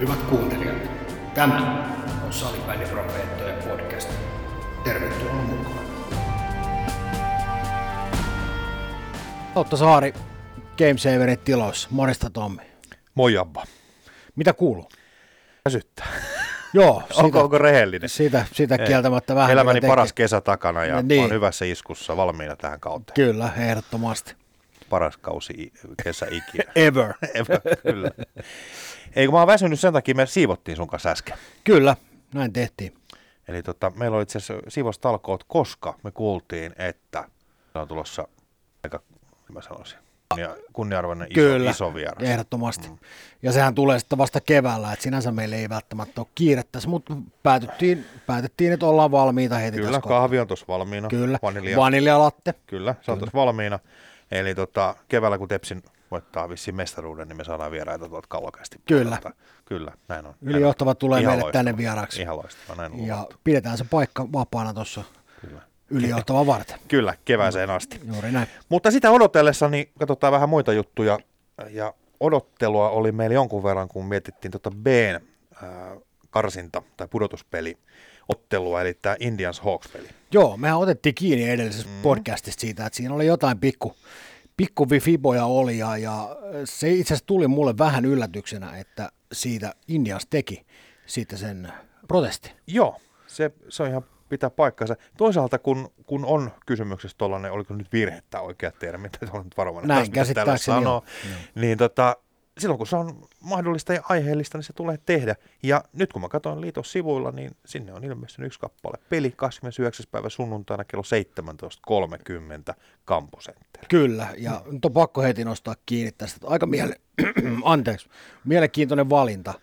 Hyvät kuuntelijat, tämä on Salibändiprofeettojen podcast. Tervetuloa mukaan. Otto Saari, Gamesaverin tiloissa. Morista Tommi. Moi Abba. Mitä kuuluu? Väsyttää. Joo. Sitä, onko, onko rehellinen? Sitä, sitä kieltämättä vähän. Elämäni paras kesä takana ja niin. olen hyvässä iskussa valmiina tähän kauteen. Kyllä, ehdottomasti. Paras kausi kesä ikinä. Ever. Ever, kyllä. Ei kun mä oon väsynyt sen takia, me siivottiin sun kanssa äsken. Kyllä, näin tehtiin. Eli tota, meillä oli itse asiassa siivostalkoot, koska me kuultiin, että on tulossa aika, mä sanoisin, kunnia, kunniarvoinen iso, Kyllä, iso vieras. ehdottomasti. Mm. Ja sehän tulee sitten vasta keväällä, että sinänsä meillä ei välttämättä ole kiirettä, mutta päätettiin, päätettiin, että ollaan valmiita heti Kyllä, tässä kahvi on tuossa valmiina. Kyllä, Vanilja. vaniljalatte. Kyllä, se on tuossa valmiina. Eli tota, keväällä kun Tepsin voittaa vissiin mestaruuden, niin me saadaan vieraita tuolta kauakästi. Kyllä. Kyllä, näin on. Ylijohtava tulee Ihan meille loistava. tänne vieraaksi. Ihan loistavaa, näin on Ja luvattu. pidetään se paikka vapaana tuossa ylijohtava varten. Kyllä, kevääseen asti. Juuri näin. Mutta sitä odotellessa, niin katsotaan vähän muita juttuja. Ja odottelua oli meillä jonkun verran, kun mietittiin tuota Bn äh, karsinta tai pudotuspeli ottelua, eli tämä Indians Hawks-peli. Joo, mehän otettiin kiinni edellisessä mm. podcastista siitä, että siinä oli jotain pikku, pikku fiboja oli ja, ja se itse asiassa tuli mulle vähän yllätyksenä, että siitä Indians teki sitten sen protestin. Joo, se, se on ihan pitää paikkansa. Toisaalta kun, kun on kysymyksessä tuollainen, oliko nyt virhe tämä oikea termi, että on nyt varovainen, Näin, mitä täällä sanoo, on. niin tota, silloin kun se on mahdollista ja aiheellista, niin se tulee tehdä. Ja nyt kun mä katsoin liiton sivuilla, niin sinne on ilmestynyt yksi kappale. Peli 29. päivä sunnuntaina kello 17.30 Campo Center. Kyllä, ja nyt on pakko heti nostaa kiinni tästä. Aika miele... Anteeksi, mielenkiintoinen valinta,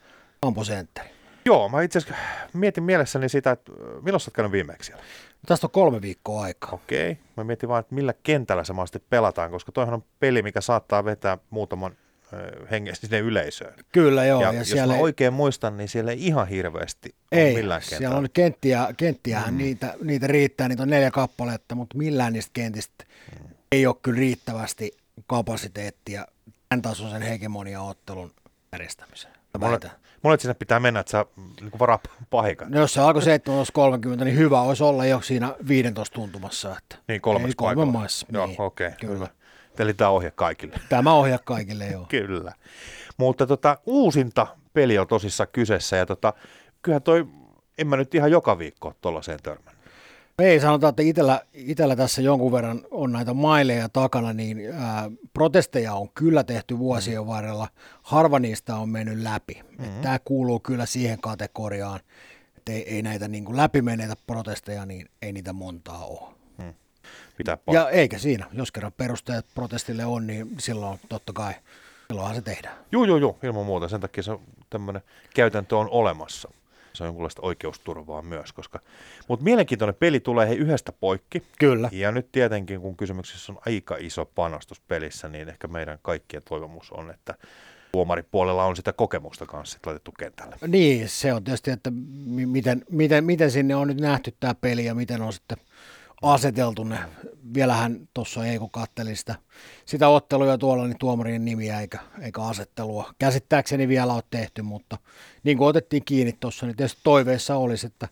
Ampo Center. Joo, mä itse asiassa mietin mielessäni sitä, että äh, milloin sä oot käynyt viimeksi siellä? Tästä on kolme viikkoa aikaa. Okei. Mä mietin vaan, että millä kentällä se mahdollisesti pelataan, koska toihan on peli, mikä saattaa vetää muutaman ö, hengen sinne yleisöön. Kyllä joo, ja, ja, jos siellä mä ei- oikein muistan, niin siellä ei ihan hirveästi ole Ei, millään siellä kentällä. on kenttiä, kenttiähän mm. niitä, niitä riittää, niitä on neljä kappaletta, mutta millään niistä kentistä mm. ei ole kyllä riittävästi kapasiteettia tämän tasoisen hegemonia-ottelun järjestämiseen. Mulle, mulle sinne pitää mennä, että sä niin varaa paikan. No jos se alkoi 17.30, niin hyvä olisi olla jo siinä 15 tuntumassa. Että niin kolmessa paikalla. maissa. Joo, niin, okei. Okay, kyllä. hyvä. Eli tämä ohje kaikille. Tämä ohjaa kaikille, joo. Kyllä. Mutta tota, uusinta peli on tosissaan kyseessä ja tota, kyllähän toi, en mä nyt ihan joka viikko tuollaiseen törmännyt. Ei, sanotaan, että itellä, itellä tässä jonkun verran on näitä maileja takana, niin ää, protesteja on kyllä tehty vuosien varrella. Harva niistä on mennyt läpi. Mm-hmm. Tämä kuuluu kyllä siihen kategoriaan, että ei, ei näitä niin läpimeneitä protesteja, niin ei niitä montaa ole. Pitää pa- Ja eikä siinä, jos kerran perusteet protestille on, niin silloin totta kai, silloinhan se tehdään. Joo, joo, joo, ilman muuta. Sen takia se tämmöinen käytäntö on olemassa. Se on jonkunlaista oikeusturvaa myös, koska... Mutta mielenkiintoinen peli tulee hei yhdestä poikki. Kyllä. Ja nyt tietenkin, kun kysymyksessä on aika iso panostus pelissä, niin ehkä meidän kaikkien toivomus on, että tuomaripuolella on sitä kokemusta kanssa sit laitettu kentälle. Niin, se on tietysti, että mi- miten, miten, miten sinne on nyt nähty tämä peli ja miten on sitten aseteltu ne. Vielähän tuossa ei kun katteli sitä, sitä ottelua tuolla, niin tuomarien nimiä eikä, eikä asettelua. Käsittääkseni vielä ole tehty, mutta niin kuin otettiin kiinni tuossa, niin tietysti toiveissa olisi, että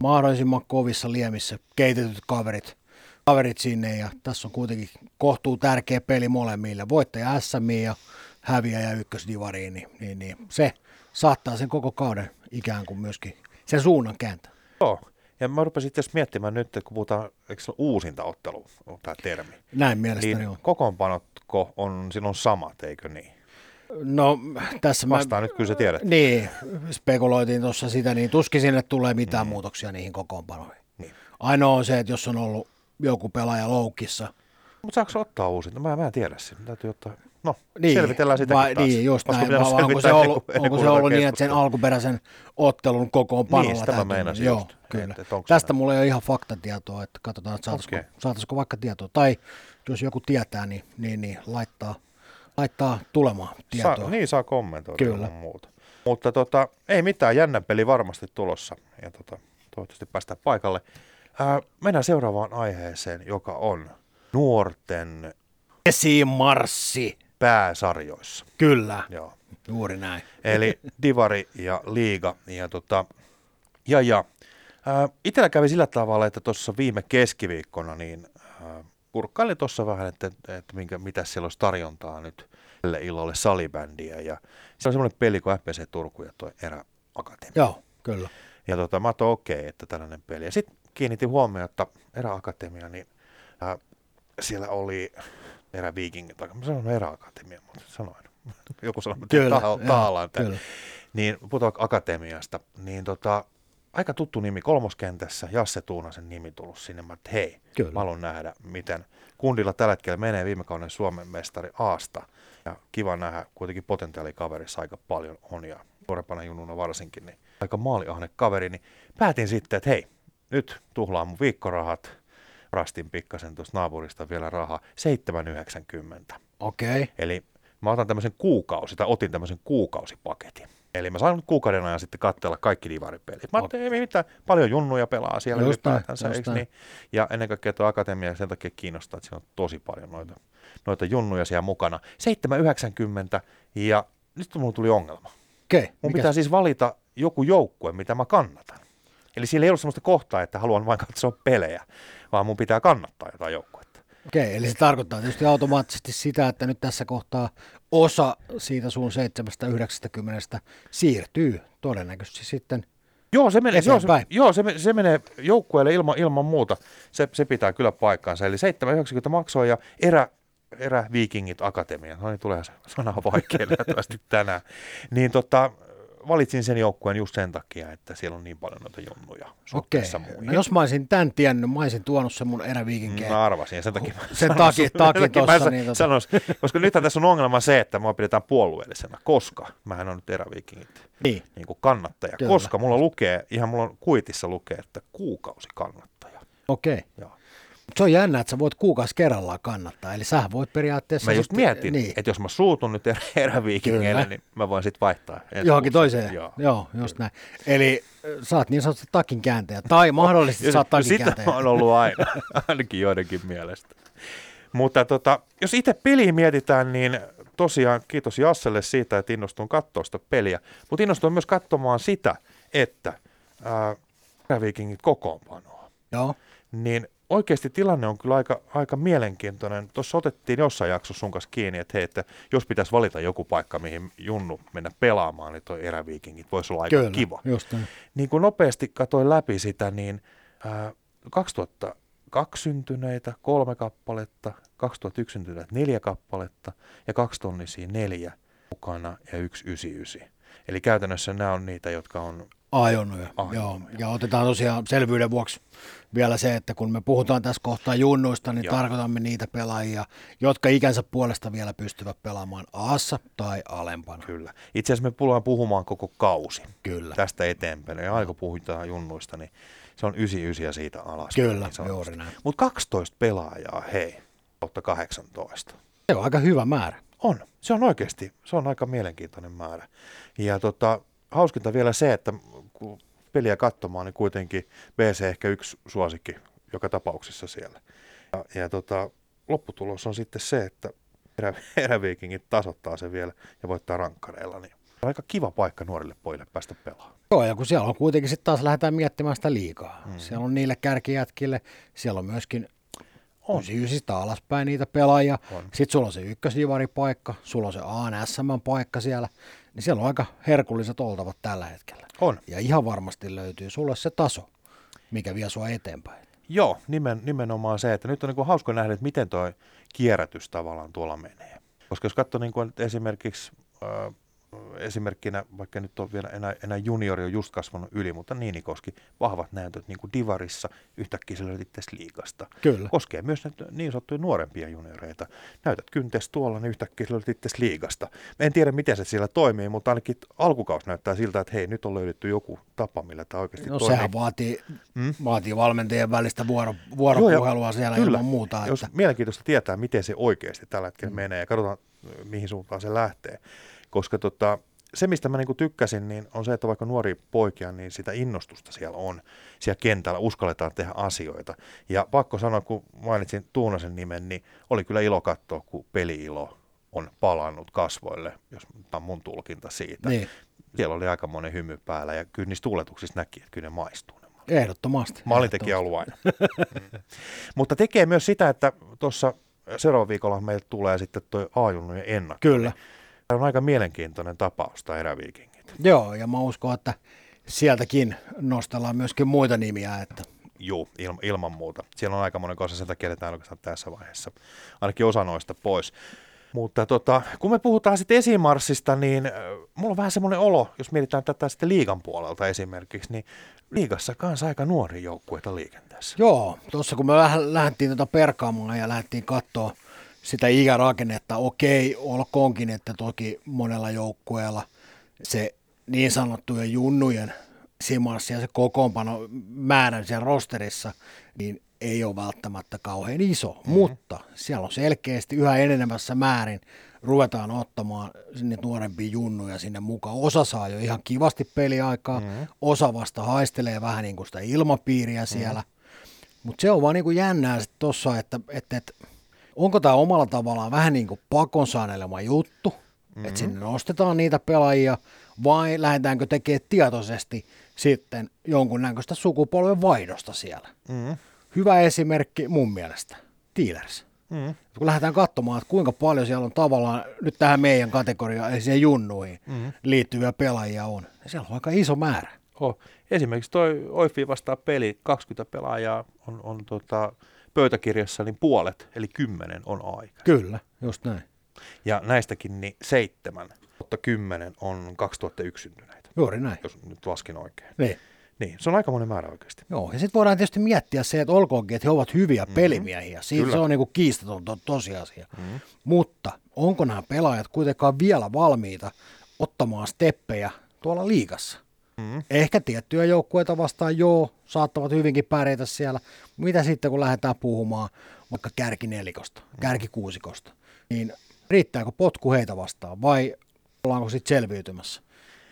mahdollisimman kovissa liemissä keitetyt kaverit, kaverit sinne ja tässä on kuitenkin kohtuu tärkeä peli molemmille. Voittaja SM ja häviäjä ykkösdivariin, niin, niin, niin se saattaa sen koko kauden ikään kuin myöskin sen suunnan kääntää. Joo. Ja mä rupesin itse miettimään nyt, että kun puhutaan, eikö se ole uusinta ottelu, on tämä termi, Näin mielestäni niin on. kokoonpanotko on silloin samat, eikö niin? No tässä mä, Vastaan nyt kyllä sä tiedät. niin, spekuloitiin tuossa sitä, niin tuskin sinne tulee mitään mm. muutoksia niihin kokoonpanoihin. Niin. Ainoa on se, että jos on ollut joku pelaaja loukissa, Mutta saako se ottaa uusinta? Mä, mä en tiedä sitä. Täytyy ottaa. No, Niin, selvitellään sitäkin vai, taas. Niin, just Olisiko näin. Vai onko se ollut, onko se ollut niin, että sen alkuperäisen ottelun kokoonpanolla Niin, sitä mä täytyy- meinasin Joo, just, kyllä. että onko Tästä se- mulla ei ole ihan faktatietoa, että katsotaan, että saataisiko, Okei. saataisiko vaikka tietoa. Tai jos joku tietää, niin, niin, niin laittaa, laittaa tulemaan tietoa. Saa, niin saa kommentoida Kyllä. muuta. Mutta tota, ei mitään, jännä peli varmasti tulossa. Ja tota, toivottavasti päästään paikalle. Ää, mennään seuraavaan aiheeseen, joka on nuorten Esimarssi, pääsarjoissa. kyllä. Joo. juuri näin. Eli Divari ja Liiga. Ja, tota, ja, ja äh, itellä kävi sillä tavalla, että tuossa viime keskiviikkona niin äh, kurkkailin tuossa vähän, että, että minkä, mitä siellä olisi tarjontaa nyt tälle illalle salibändiä. Ja se on semmoinen peli kuin FPC Turku ja tuo Erä Akatemia. Joo, kyllä. Ja tota, mä oon okei, okay, että tällainen peli. Ja sitten kiinnitin huomioon, että Eräakatemia, niin äh, siellä oli Eräviiking, tai mä sanon Eräakatemia, mutta sanoin. Joku sanoi, että tahallaan tämän. Niin puhutaan Akatemiasta, niin tota, aika tuttu nimi kolmoskentässä, Jasse Tuunasen nimi tullut sinne. Mä että hei, Kyllä. mä haluan nähdä, miten kundilla tällä hetkellä menee viime kauden Suomen mestari Aasta. Ja kiva nähdä, kuitenkin potentiaalikaverissa aika paljon on ja nuorempana jununa varsinkin, niin aika maaliahne kaveri, niin päätin sitten, että hei, nyt tuhlaan mun viikkorahat, rastin pikkasen tuosta naapurista vielä rahaa, 7,90. Okei. Okay. Eli mä otan tämmöisen kuukausi, tai otin tämmöisen kuukausipaketin. Eli mä sain nyt kuukauden ajan sitten katsella kaikki divaripelit. Mä ajattelin, ei mitään, paljon junnuja pelaa siellä Just ylipäätänsä, just niin? Ja ennen kaikkea tuo akatemia sen takia kiinnostaa, että siinä on tosi paljon noita, noita junnuja siellä mukana. 7,90 ja nyt mulla tuli ongelma. Okei. Mun Mikä- pitää siis valita joku joukkue, mitä mä kannatan. Eli siellä ei ollut sellaista kohtaa, että haluan vain katsoa pelejä, vaan mun pitää kannattaa jotain joukkuetta. Okei, eli se tarkoittaa tietysti automaattisesti sitä, että nyt tässä kohtaa osa siitä sun 790 siirtyy todennäköisesti sitten. Joo, se menee, joo, se, joo, se, se menee joukkueelle ilman, ilman muuta. Se, se pitää kyllä paikkaansa. Eli 7,90 maksoi ja erä, erä Vikingit Akatemia. No niin, tulee sana vaikea tänään. Niin tota, valitsin sen joukkueen just sen takia, että siellä on niin paljon noita junnuja Okei, suhteessa muihin. no jos mä olisin tämän tiennyt, mä olisin tuonut sen mun eräviikinkeen. Mä arvasin ja sen takia mä Sen sanoin takia- sen takia tossa, mä niin tota- sanois, koska nythän tässä on ongelma se, että mua pidetään puolueellisena, koska mähän on nyt eräviikingit Niin, niin kuin kannattaja, Kyllä. koska mulla lukee, ihan mulla on kuitissa lukee, että kuukausi kannattaja. okei. Joo. Se on jännä, että sä voit kuukausi kerrallaan kannattaa, eli sähän voit periaatteessa... Mä just mietin, niin, että jos mä suutun nyt erä, eräviikingeille, niin mä voin sitten vaihtaa. johonkin toiseen. Joo, Joo just näin. Eli äh, sä oot niin sanotusti takin kääntäjä, tai mahdollisesti sä oot takin Sitä kääntäjä. on ollut aina, ainakin joidenkin mielestä. Mutta tota, jos itse peliä mietitään, niin tosiaan kiitos Jasselle siitä, että innostuin katsoa sitä peliä. Mutta innostuin myös katsomaan sitä, että ää, Eräviikingit kokoonpanoa. Joo, Niin oikeasti tilanne on kyllä aika, aika mielenkiintoinen. Tuossa otettiin jossain jaksossa sun kanssa kiinni, että hei, että jos pitäisi valita joku paikka, mihin Junnu mennä pelaamaan, niin toi Eräviikingit voisi olla aika kyllä, kiva just näin. niin kun nopeasti katsoin läpi sitä, niin ää, 2002 syntyneitä kolme kappaletta, 2001 syntyneitä neljä kappaletta ja kaksi tonnisia neljä mukana ja yksi 99. Eli käytännössä nämä on niitä, jotka on... Ajonnoja. joo. Ja otetaan tosiaan selvyyden vuoksi vielä se, että kun me puhutaan tässä kohtaa junnuista, niin Joo. tarkoitamme niitä pelaajia, jotka ikänsä puolesta vielä pystyvät pelaamaan Aassa tai alempana. Kyllä. Itse asiassa me tullaan puhumaan koko kausi Kyllä, tästä eteenpäin. Ja aina kun puhutaan junnuista, niin se on 99 ja siitä alas. kyllä, juuri näin. Mutta 12 pelaajaa, hei, kautta 18. Se on aika hyvä määrä. On. Se on oikeasti, se on aika mielenkiintoinen määrä. Ja tota, hauskinta vielä se, että kun peliä katsomaan, niin kuitenkin BC ehkä yksi suosikki joka tapauksessa siellä. Ja, ja tota, lopputulos on sitten se, että erä, eräviikingit tasoittaa se vielä ja voittaa rankkareilla. Niin aika kiva paikka nuorille pojille päästä pelaamaan. Joo, ja kun siellä on kuitenkin sitten taas lähdetään miettimään sitä liikaa. Mm. Siellä on niille kärkijätkille, siellä on myöskin On. 99 alaspäin niitä pelaajia. On. Sitten sulla on se ykkösdivaripaikka, sulla on se ANSM-paikka siellä. Niin siellä on aika herkulliset oltavat tällä hetkellä. On. Ja ihan varmasti löytyy sulle se taso, mikä vie sua eteenpäin. Joo, nimen, nimenomaan se, että nyt on niin kuin hauska nähdä, että miten tuo kierrätys tavallaan tuolla menee. Koska jos katsoo niin kuin esimerkiksi äh, esimerkkinä, vaikka nyt on vielä enää, enää juniori on just kasvanut yli, mutta Niinikoski, vahvat näytöt niin kuin Divarissa, yhtäkkiä sä löytit tästä liigasta. Kyllä. Koskee myös näitä niin sanottuja nuorempia junioreita. Näytät kyntes tuolla, niin yhtäkkiä sä löytit tästä liigasta. Mä en tiedä, miten se siellä toimii, mutta ainakin alkukaus näyttää siltä, että hei, nyt on löydetty joku tapa, millä tämä oikeasti No toimii. sehän vaatii, Mm? mm? vaatii valmentajien välistä vuoro, vuoropuhelua siellä ilman muuta. Jos Että, mielenkiintoista tietää, miten se oikeasti tällä hetkellä mm. menee ja katsotaan, mihin suuntaan se lähtee. Koska tota, se, mistä mä niinku tykkäsin, niin on se, että vaikka nuori poikia, niin sitä innostusta siellä on. Siellä kentällä uskalletaan tehdä asioita. Ja pakko sanoa, kun mainitsin Tuunasen nimen, niin oli kyllä ilo katsoa, kun peli-ilo on palannut kasvoille, jos tämä on mun tulkinta siitä. Niin, Siellä oli aika monen hymy päällä ja kyllä niistä tuletuksista näki, että kyllä ne maistuu. Ehdottomasti. Maalintekijä on aina. Mm. Mutta tekee myös sitä, että tuossa seuraavan viikolla meiltä tulee sitten tuo A-junnujen ennakko. Kyllä. Tämä on aika mielenkiintoinen tapaus, tämä eräviikingit. Joo, ja mä uskon, että sieltäkin nostellaan myöskin muita nimiä, että Juu, ilma, ilman muuta. Siellä on aika monen kanssa, sen takia edetään oikeastaan tässä vaiheessa. Ainakin osa noista pois. Mutta tota, kun me puhutaan sitten esimarssista, niin äh, mulla on vähän semmoinen olo, jos mietitään tätä sitten liigan puolelta esimerkiksi, niin liigassa kanssa aika nuori joukkueita liikenteessä. Joo, tuossa kun me vähän lähdettiin tuota perkaamaan ja lähdettiin katsoa sitä ikärakennetta, okei, olkoonkin, että toki monella joukkueella se niin sanottujen junnujen simanssi ja se kokoonpano määrä siellä rosterissa, niin ei ole välttämättä kauhean iso, mm-hmm. mutta siellä on selkeästi yhä enenevässä määrin ruvetaan ottamaan sinne nuorempia junnuja sinne mukaan. Osa saa jo ihan kivasti peliaikaa, mm-hmm. osa vasta haistelee vähän niin kuin sitä ilmapiiriä siellä. Mutta se on vaan niin kuin jännää sitten tossa, että, että, että onko tämä omalla tavallaan vähän niin kuin pakon saanelema juttu, mm-hmm. että sinne nostetaan niitä pelaajia, vai lähdetäänkö tekemään tietoisesti sitten jonkunnäköistä sukupolven vaihdosta siellä. Mm. Hyvä esimerkki mun mielestä, Steelers. Mm. Kun lähdetään katsomaan, että kuinka paljon siellä on tavallaan nyt tähän meidän kategoriaan, eli siihen junnuihin Mm. liittyviä pelaajia on. Ja siellä on aika iso määrä. Oh. Esimerkiksi toi Oifi vastaa peli, 20 pelaajaa on, on tota, pöytäkirjassa, niin puolet, eli kymmenen on aika. Kyllä, just näin. Ja näistäkin niin seitsemän, mutta kymmenen on 2001 syntyneitä, Juuri näin. jos nyt laskin oikein. Niin. Niin, se on aika monen määrä oikeasti. Joo, ja sitten voidaan tietysti miettiä se, että olkoonkin, että he ovat hyviä mm-hmm. pelimiehiä. Siitä Kyllä. se on niinku kiistaton to- tosiasia. Mm-hmm. Mutta onko nämä pelaajat kuitenkaan vielä valmiita ottamaan steppejä tuolla liigassa? Mm. Ehkä tiettyjä joukkueita vastaan joo, saattavat hyvinkin pärjätä siellä. Mitä sitten, kun lähdetään puhumaan vaikka kärkinelikosta, kärkikuusikosta, niin riittääkö potku heitä vastaan vai ollaanko sitten selviytymässä?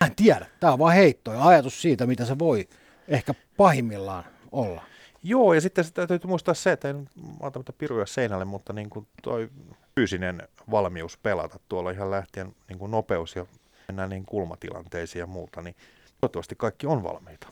Mä en tiedä. Tämä on vain heitto ja ajatus siitä, mitä se voi ehkä pahimmillaan olla. Joo, ja sitten täytyy muistaa se, että ota mitään piruja seinälle, mutta niin kuin toi fyysinen valmius pelata tuolla ihan lähtien niin kuin nopeus ja mennään niin kulmatilanteisiin ja muuta, niin toivottavasti kaikki on valmiita.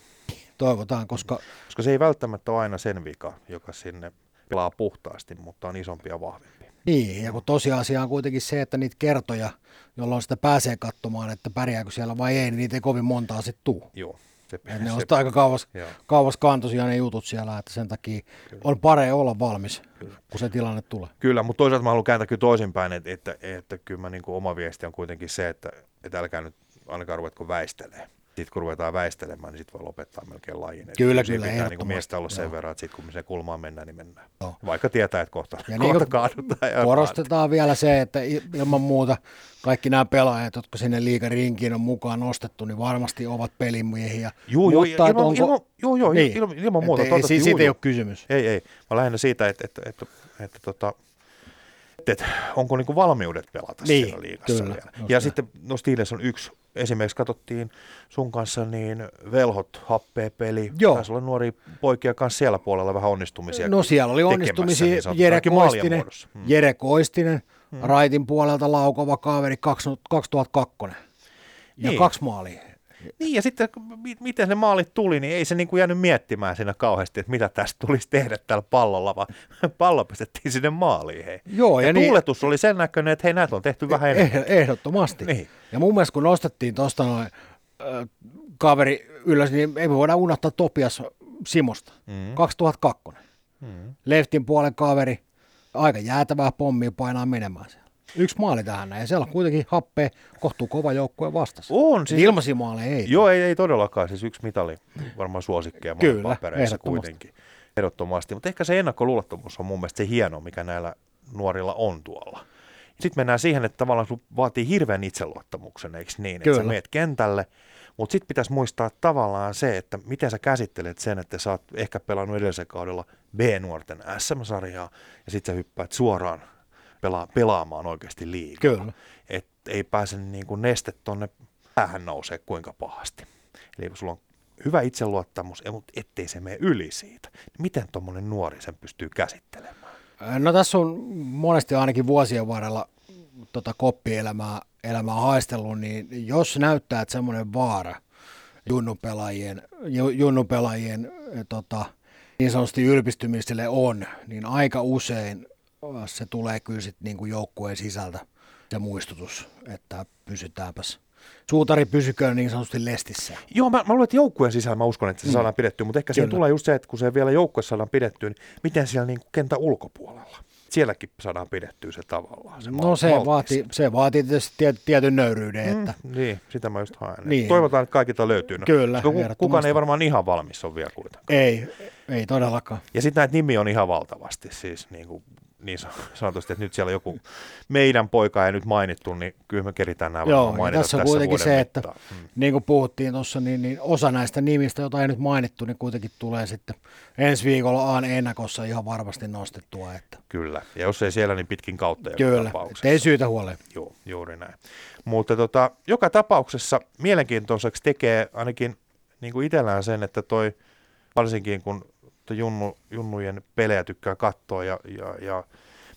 Toivotaan, koska Koska se ei välttämättä ole aina sen vika, joka sinne pelaa puhtaasti, mutta on isompi ja vahvempi. niin, ja kun tosiasia on kuitenkin se, että niitä kertoja, jolloin sitä pääsee katsomaan, että pärjääkö siellä vai ei, niin niitä ei kovin montaa sitten tuu. Joo. Se, Et ne se- on aika kauas, Joo. kauas kantoisia ne jutut siellä, että sen takia on parempi olla valmis, kun se tilanne tulee. Kyllä, mutta toisaalta mä haluan kääntää kyllä toisinpäin, että, että, että kyllä mä niin kuin oma viesti on kuitenkin se, että, että älkää nyt ainakaan ruvetko väistelee. Sitten kun ruvetaan väistelemään, niin sitten voi lopettaa melkein lajin. Et Kyllä, kyllä, pitää niin kuin miestä olla sen joo. verran, että sitten kun sen kulmaan mennään, niin mennään. Joo. Vaikka tietää, että kohta, Ja kohta niin kaadutaan. Ja Korostetaan vielä se, että ilman muuta kaikki nämä pelaajat, jotka sinne liikarinkiin on mukaan nostettu, niin varmasti ovat pelimiehiä. Juu, juu, Mutta, että ilman, onko- ilman, joo, joo, Niin. ilman, ilman muuta. Ei, toivottavasti, siitä ei ole kysymys. Ei, ei. Mä lähinnä siitä, että, että, että, että, että, tota, että, että onko niinku valmiudet pelata Niin, siellä liigassa kyllä, vielä. just Ja sitten no Steelers on yksi. Esimerkiksi katsottiin sun kanssa niin velhot happea peli. Joo. Taisi olla nuoria poikia kanssa siellä puolella vähän onnistumisia. No siellä oli onnistumisia niin Jere Koistinen, muodossa. Mm. Jere Koistinen raitin puolelta laukova kaveri 2002. Ja Niin. kaksi maalia. Niin, ja sitten miten ne maalit tuli, niin ei se niin kuin jäänyt miettimään siinä kauheasti, että mitä tästä tulisi tehdä tällä pallolla, vaan pallo pistettiin sinne maaliin. Hei. Joo, ja ja niin- tuuletus oli sen näköinen, että hei, näitä on tehty vähän enemmän. Eh, ehdottomasti. Niin. Ja mun mielestä kun nostettiin tuosta noin äh, kaveri ylös, niin ei me voida unohtaa Topias Simosta, Mm. 2002. Mm. Leftin puolen kaveri, aika jäätävää pommia painaa menemään siellä. Yksi maali tähän näin, ja siellä on kuitenkin happea kohtuu kova joukkue vastassa. On, siis, Ilmaisia maaleja ei. Joo, ei, ei todellakaan. Siis yksi mitali varmaan suosikkeja Kyllä, papereissa kuitenkin. Ehdottomasti. Mutta ehkä se ennakkoluulottomuus on mun mielestä se hieno, mikä näillä nuorilla on tuolla. Sitten mennään siihen, että tavallaan sun vaatii hirveän itseluottamuksen, eikö niin? Että sä Kyllä. meet kentälle, mutta sitten pitäisi muistaa tavallaan se, että miten sä käsittelet sen, että sä oot ehkä pelannut edellisen kaudella B-nuorten SM-sarjaa, ja sitten sä hyppäät suoraan pelaa, pelaamaan oikeasti liikaa. Kyllä. Et ei pääse niin kuin neste tonne päähän nousee kuinka pahasti. Eli kun sulla on hyvä itseluottamus, mutta ettei se mene yli siitä. Niin miten tuommoinen nuori sen pystyy käsittelemään? No tässä on monesti ainakin vuosien varrella tota koppielämää elämää haistellut, niin jos näyttää, että semmoinen vaara junnupelaajien, ju, junnupelaajien tota, niin sanotusti ylpistymiselle on, niin aika usein se tulee kyllä sitten niin kuin joukkueen sisältä se muistutus, että pysytäänpäs suutari pysyköön niin sanotusti lestissä. Joo, mä, mä luulen, että joukkueen sisällä mä uskon, että se mm. saadaan pidettyä, mutta ehkä siinä tulee just se, että kun se vielä joukkueessa saadaan pidettyä, niin miten siellä niin kentän ulkopuolella? Sielläkin saadaan pidettyä se tavallaan. Se no se vaatii, se vaatii tietysti tiet, tietyn nöyryyden. Mm, että... Niin, sitä mä just haen. Niin. Toivotaan, että kaikilta löytyy. No, Kyllä, Kukaan ei varmaan ihan valmis on vielä kuitenkaan. Ei, ei todellakaan. Ja sitten näitä nimi on ihan valtavasti, siis niin kuin niin sanotusti, että nyt siellä joku meidän poika ei nyt mainittu, niin kyllä me keritään nämä Joo, mainita tässä on kuitenkin se, että hmm. niin kuin puhuttiin tuossa, niin, niin osa näistä nimistä, joita ei nyt mainittu, niin kuitenkin tulee sitten ensi viikolla Aan ennakossa ihan varmasti nostettua. Että. Kyllä, ja jos ei siellä, niin pitkin kautta. Kyllä, ei syytä huoleen. Joo, juuri näin. Mutta tota, joka tapauksessa mielenkiintoiseksi tekee ainakin niin kuin itsellään sen, että toi varsinkin kun junnu, junnujen pelejä tykkää katsoa ja, ja, ja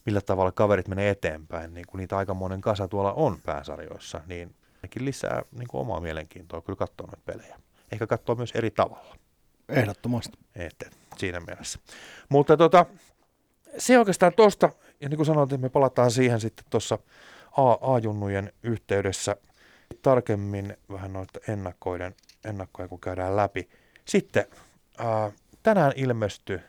millä tavalla kaverit menee eteenpäin, niin kuin niitä aikamoinen kasa tuolla on pääsarjoissa, niin nekin lisää niin kuin omaa mielenkiintoa kyllä katsoa noita pelejä. Ehkä katsoa myös eri tavalla. Ehdottomasti. Et, siinä mielessä. Mutta tota, se oikeastaan tuosta, ja niin kuin sanoin, että me palataan siihen sitten tuossa A-junnujen yhteydessä tarkemmin vähän noita ennakkoiden, ennakkoja, kun käydään läpi. Sitten ää, tänään ilmestyi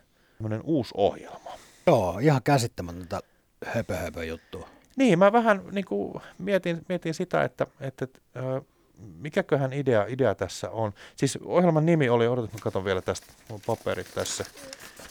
uusi ohjelma. Joo, ihan käsittämätöntä höpö, höpö juttua. Niin, mä vähän niin kuin mietin, mietin sitä, että, että äh, mikäköhän idea, idea tässä on. Siis ohjelman nimi oli, odotas mä katson vielä tästä, mun paperit tässä.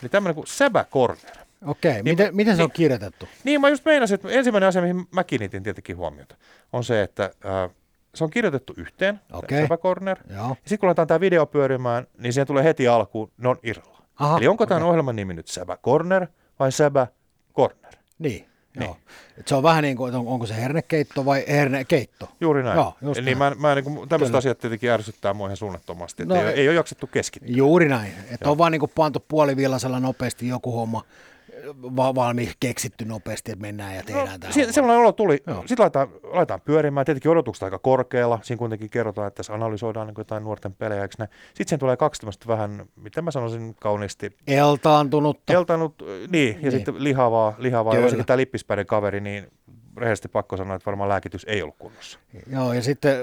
Eli tämmöinen kuin Säbä Corner. Okei, niin, miten, miten se on niin, kirjoitettu? Niin, mä just meinasin, että ensimmäinen asia, mihin mä kiinnitin tietenkin huomiota, on se, että äh, se on kirjoitettu yhteen, okay. Säbä Corner. Joo. Ja sitten kun laitetaan tämä video pyörimään, niin siihen tulee heti alkuun non irralla. Aha, Eli onko okay. tämän ohjelman nimi nyt Säbä Corner vai Säbä Corner? Niin. Niin. Joo. Et se on vähän niin kuin, onko se hernekeitto vai hernekeitto. Juuri näin. Joo, just Eli näin. mä, mä niin kuin, tämmöiset asiat tietenkin ärsyttää mua ihan suunnattomasti, no, ei, ei ole jaksettu keskittyä. Juuri näin. Että on vaan niin kuin pantu puolivillasella nopeasti joku homma va- valmi keksitty nopeasti, että mennään ja tehdään no, tämä. Si- sellainen olo tuli. Joo. Sitten laitetaan, laitetaan pyörimään. Tietenkin odotukset aika korkealla. Siinä kuitenkin kerrotaan, että tässä analysoidaan niin jotain nuorten pelejä. Eikö Sitten siinä tulee kaksi tämmöistä vähän, miten mä sanoisin kauniisti. Eltaantunutta. Eltaanut, niin. Ja niin. sitten lihavaa, lihavaa varsinkin tämä lippispäiden kaveri, niin rehellisesti pakko sanoa, että varmaan lääkitys ei ollut kunnossa. Joo, ja sitten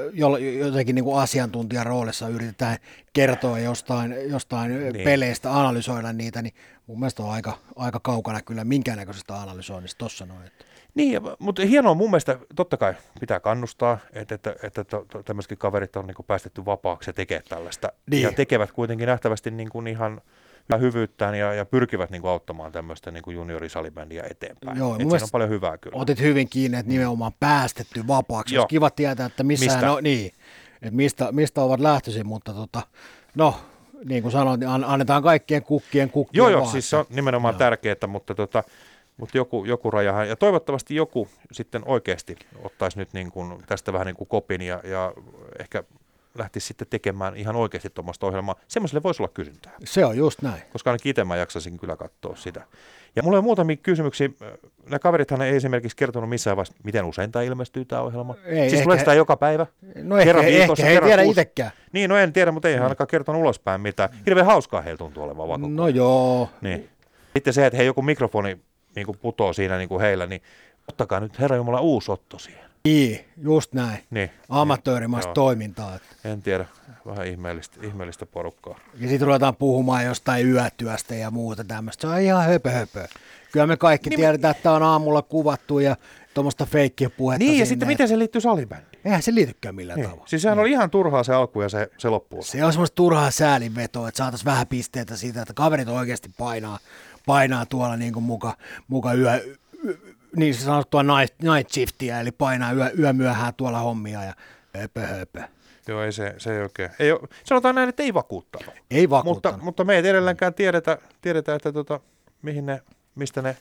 jotenkin niin kuin asiantuntijan roolissa yritetään kertoa jostain, jostain niin. peleistä, analysoida niitä, niin mun mielestä on aika, aika kaukana kyllä minkäännäköisestä analysoinnista tuossa noin. Niin, mutta hienoa mun mielestä, totta kai pitää kannustaa, että, että, että tämmöisetkin kaverit on niin kuin päästetty vapaaksi ja tekee tällaista. Niin. Ja tekevät kuitenkin nähtävästi niin kuin ihan hyvyyttään ja, ja pyrkivät niin kuin auttamaan tämmöistä niin kuin juniorisalibändiä eteenpäin. Joo, Et siinä on paljon hyvää kyllä. Otit hyvin kiinni, että nimenomaan päästetty vapaaksi. Joo. Olisi kiva tietää, että missä mistä? On, niin, että mistä, mistä ovat lähtöisin, mutta tota, no, niin kuin sanoin, niin annetaan kaikkien kukkien kukkien Joo, joo, siis se on nimenomaan joo. tärkeää, mutta, tota, mutta joku, joku rajahan, ja toivottavasti joku sitten oikeasti ottaisi nyt niin kuin tästä vähän niin kuin kopin ja, ja ehkä lähtisi sitten tekemään ihan oikeasti tuommoista ohjelmaa, semmoiselle voisi olla kysyntää. Se on just näin. Koska ainakin itse mä jaksaisin kyllä katsoa sitä. Ja mulla on muutamia kysymyksiä. Nämä kaverithan ei esimerkiksi kertonut missään vaiheessa, miten usein tämä ilmestyy tämä ohjelma. Ei, siis tuleeko tämä joka päivä? No kerran ehkä, viikossa, ehkä, kerran ei tiedä itsekään. Niin, no en tiedä, mutta ei mm. ainakaan kertonut ulospäin mitään. Hirveän hauskaa heillä tuntuu olevan vaan No joo. Niin. Sitten se, että hei, joku mikrofoni niin putoo siinä niin kuin heillä, niin ottakaa nyt Herra Jumala uusi otto siihen. Niin, just näin. Niin. Amatöörimaista niin, toimintaa. Että. En tiedä, vähän ihmeellistä, ihmeellistä porukkaa. Ja sitten ruvetaan puhumaan jostain yötyöstä ja muuta tämmöistä. Se on ihan höpö höpö. Kyllä me kaikki niin tiedetään, että on aamulla kuvattu ja tuommoista feikkiä puhetta Niin, ja sinne. sitten miten se liittyy salibändiin? Eihän se liitykään millään niin. tavalla. Siis sehän niin. oli ihan turhaa se alku ja se, se loppu. Se on semmoista turhaa säälinvetoa, että saataisiin vähän pisteitä siitä, että kaverit oikeasti painaa, painaa tuolla niin kuin muka, muka yö, niin sanottua night, night shiftiä, eli painaa yö, yömyöhään tuolla hommia ja höpö höpö. Joo, ei se, se ei oikein. Ei ole, sanotaan näin, että ei vakuuttanut. Ei vakuuttanut. Mutta, mutta me ei edelleenkään tiedetä, tiedetä että tota, mihin ne, mistä ne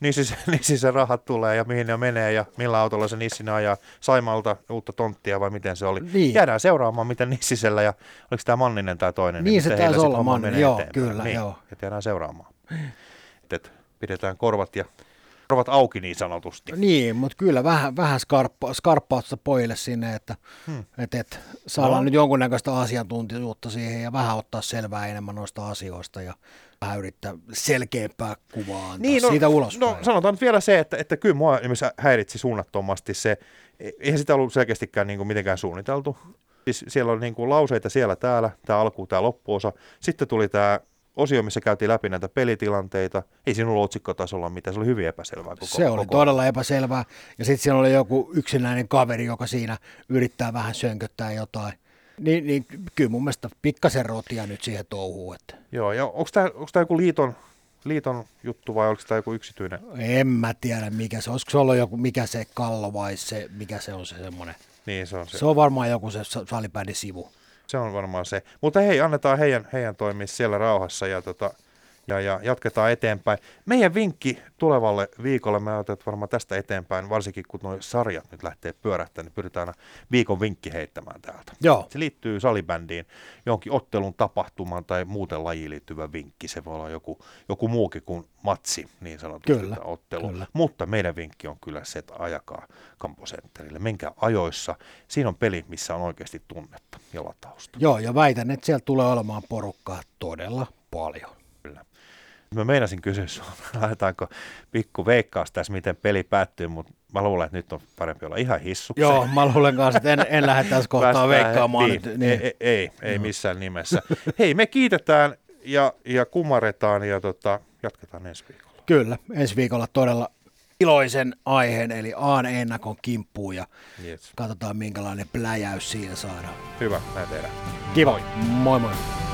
nississä, nississä rahat tulee ja mihin ne menee ja millä autolla se nissinä ajaa. Saimalta uutta tonttia vai miten se oli. Niin. Jäädään seuraamaan, miten nissisellä ja oliko tämä Manninen tai toinen. Niin, niin se taisi olla Manninen, joo, eteenpäin. kyllä. Niin, joo. Ja jäädään seuraamaan. Et, et, pidetään korvat ja ovat auki niin sanotusti. Niin, mutta kyllä vähän, vähän skarppa, skarppausta pojille sinne, että hmm. et, et, saadaan no. nyt jonkunnäköistä asiantuntijuutta siihen ja vähän ottaa selvää enemmän noista asioista ja vähän yrittää selkeämpää kuvaa antaa niin, no, siitä ulos. No sanotaan nyt vielä se, että, että kyllä mua häiritsi suunnattomasti se, eihän sitä ollut selkeästikään niin kuin mitenkään suunniteltu. Siis siellä oli niin kuin lauseita siellä täällä, tämä alku, tämä loppuosa. Sitten tuli tämä osio, missä käytiin läpi näitä pelitilanteita. Ei siinä ollut otsikkotasolla mitään, se oli hyvin epäselvää. Koko, se oli koko todella epäselvää. Ja sitten siellä oli joku yksinäinen kaveri, joka siinä yrittää vähän sönköttää jotain. Niin, niin kyllä mun mielestä pikkasen rotia nyt siihen touhuun. Että. Joo, ja onko tämä joku liiton, liiton juttu vai oliko tämä joku yksityinen? En mä tiedä mikä se, olisiko se ollut joku, mikä se kallo vai se, mikä se on se semmoinen. Niin se on se. Se on varmaan joku se salibändin sivu. Se on varmaan se. Mutta hei, annetaan heidän, heidän toimia siellä rauhassa ja tota, ja, ja jatketaan eteenpäin. Meidän vinkki tulevalle viikolle, me ajatellaan, että varmaan tästä eteenpäin, varsinkin kun nuo sarjat nyt lähtee pyörähtämään, niin pyritään aina viikon vinkki heittämään täältä. Joo. Se liittyy salibändiin, johonkin ottelun tapahtumaan tai muuten lajiin liittyvä vinkki. Se voi olla joku, joku muukin kuin matsi, niin sanotusti kyllä, ottelu. Kyllä. Mutta meidän vinkki on kyllä se, että ajakaa kamposentterille. Menkää ajoissa. Siinä on peli, missä on oikeasti tunnetta ja latausta. Joo, ja väitän, että sieltä tulee olemaan porukkaa todella paljon. Mä meinasin kysyä sinua, laitetaanko pikku veikkaus tässä, miten peli päättyy, mutta mä luulen, että nyt on parempi olla ihan hissukseen. Joo, mä luulen kanssa, että en, en lähde tässä kohtaa veikkaamaan. Niin, nyt, niin. Ei, ei, ei missään nimessä. Hei, me kiitetään ja, ja kumaretaan ja tota, jatketaan ensi viikolla. Kyllä, ensi viikolla todella iloisen aiheen, eli Aan ennakon kimppuun ja yes. katsotaan minkälainen pläjäys siinä saadaan. Hyvä, näin tehdään. Kiva, moi moi. moi.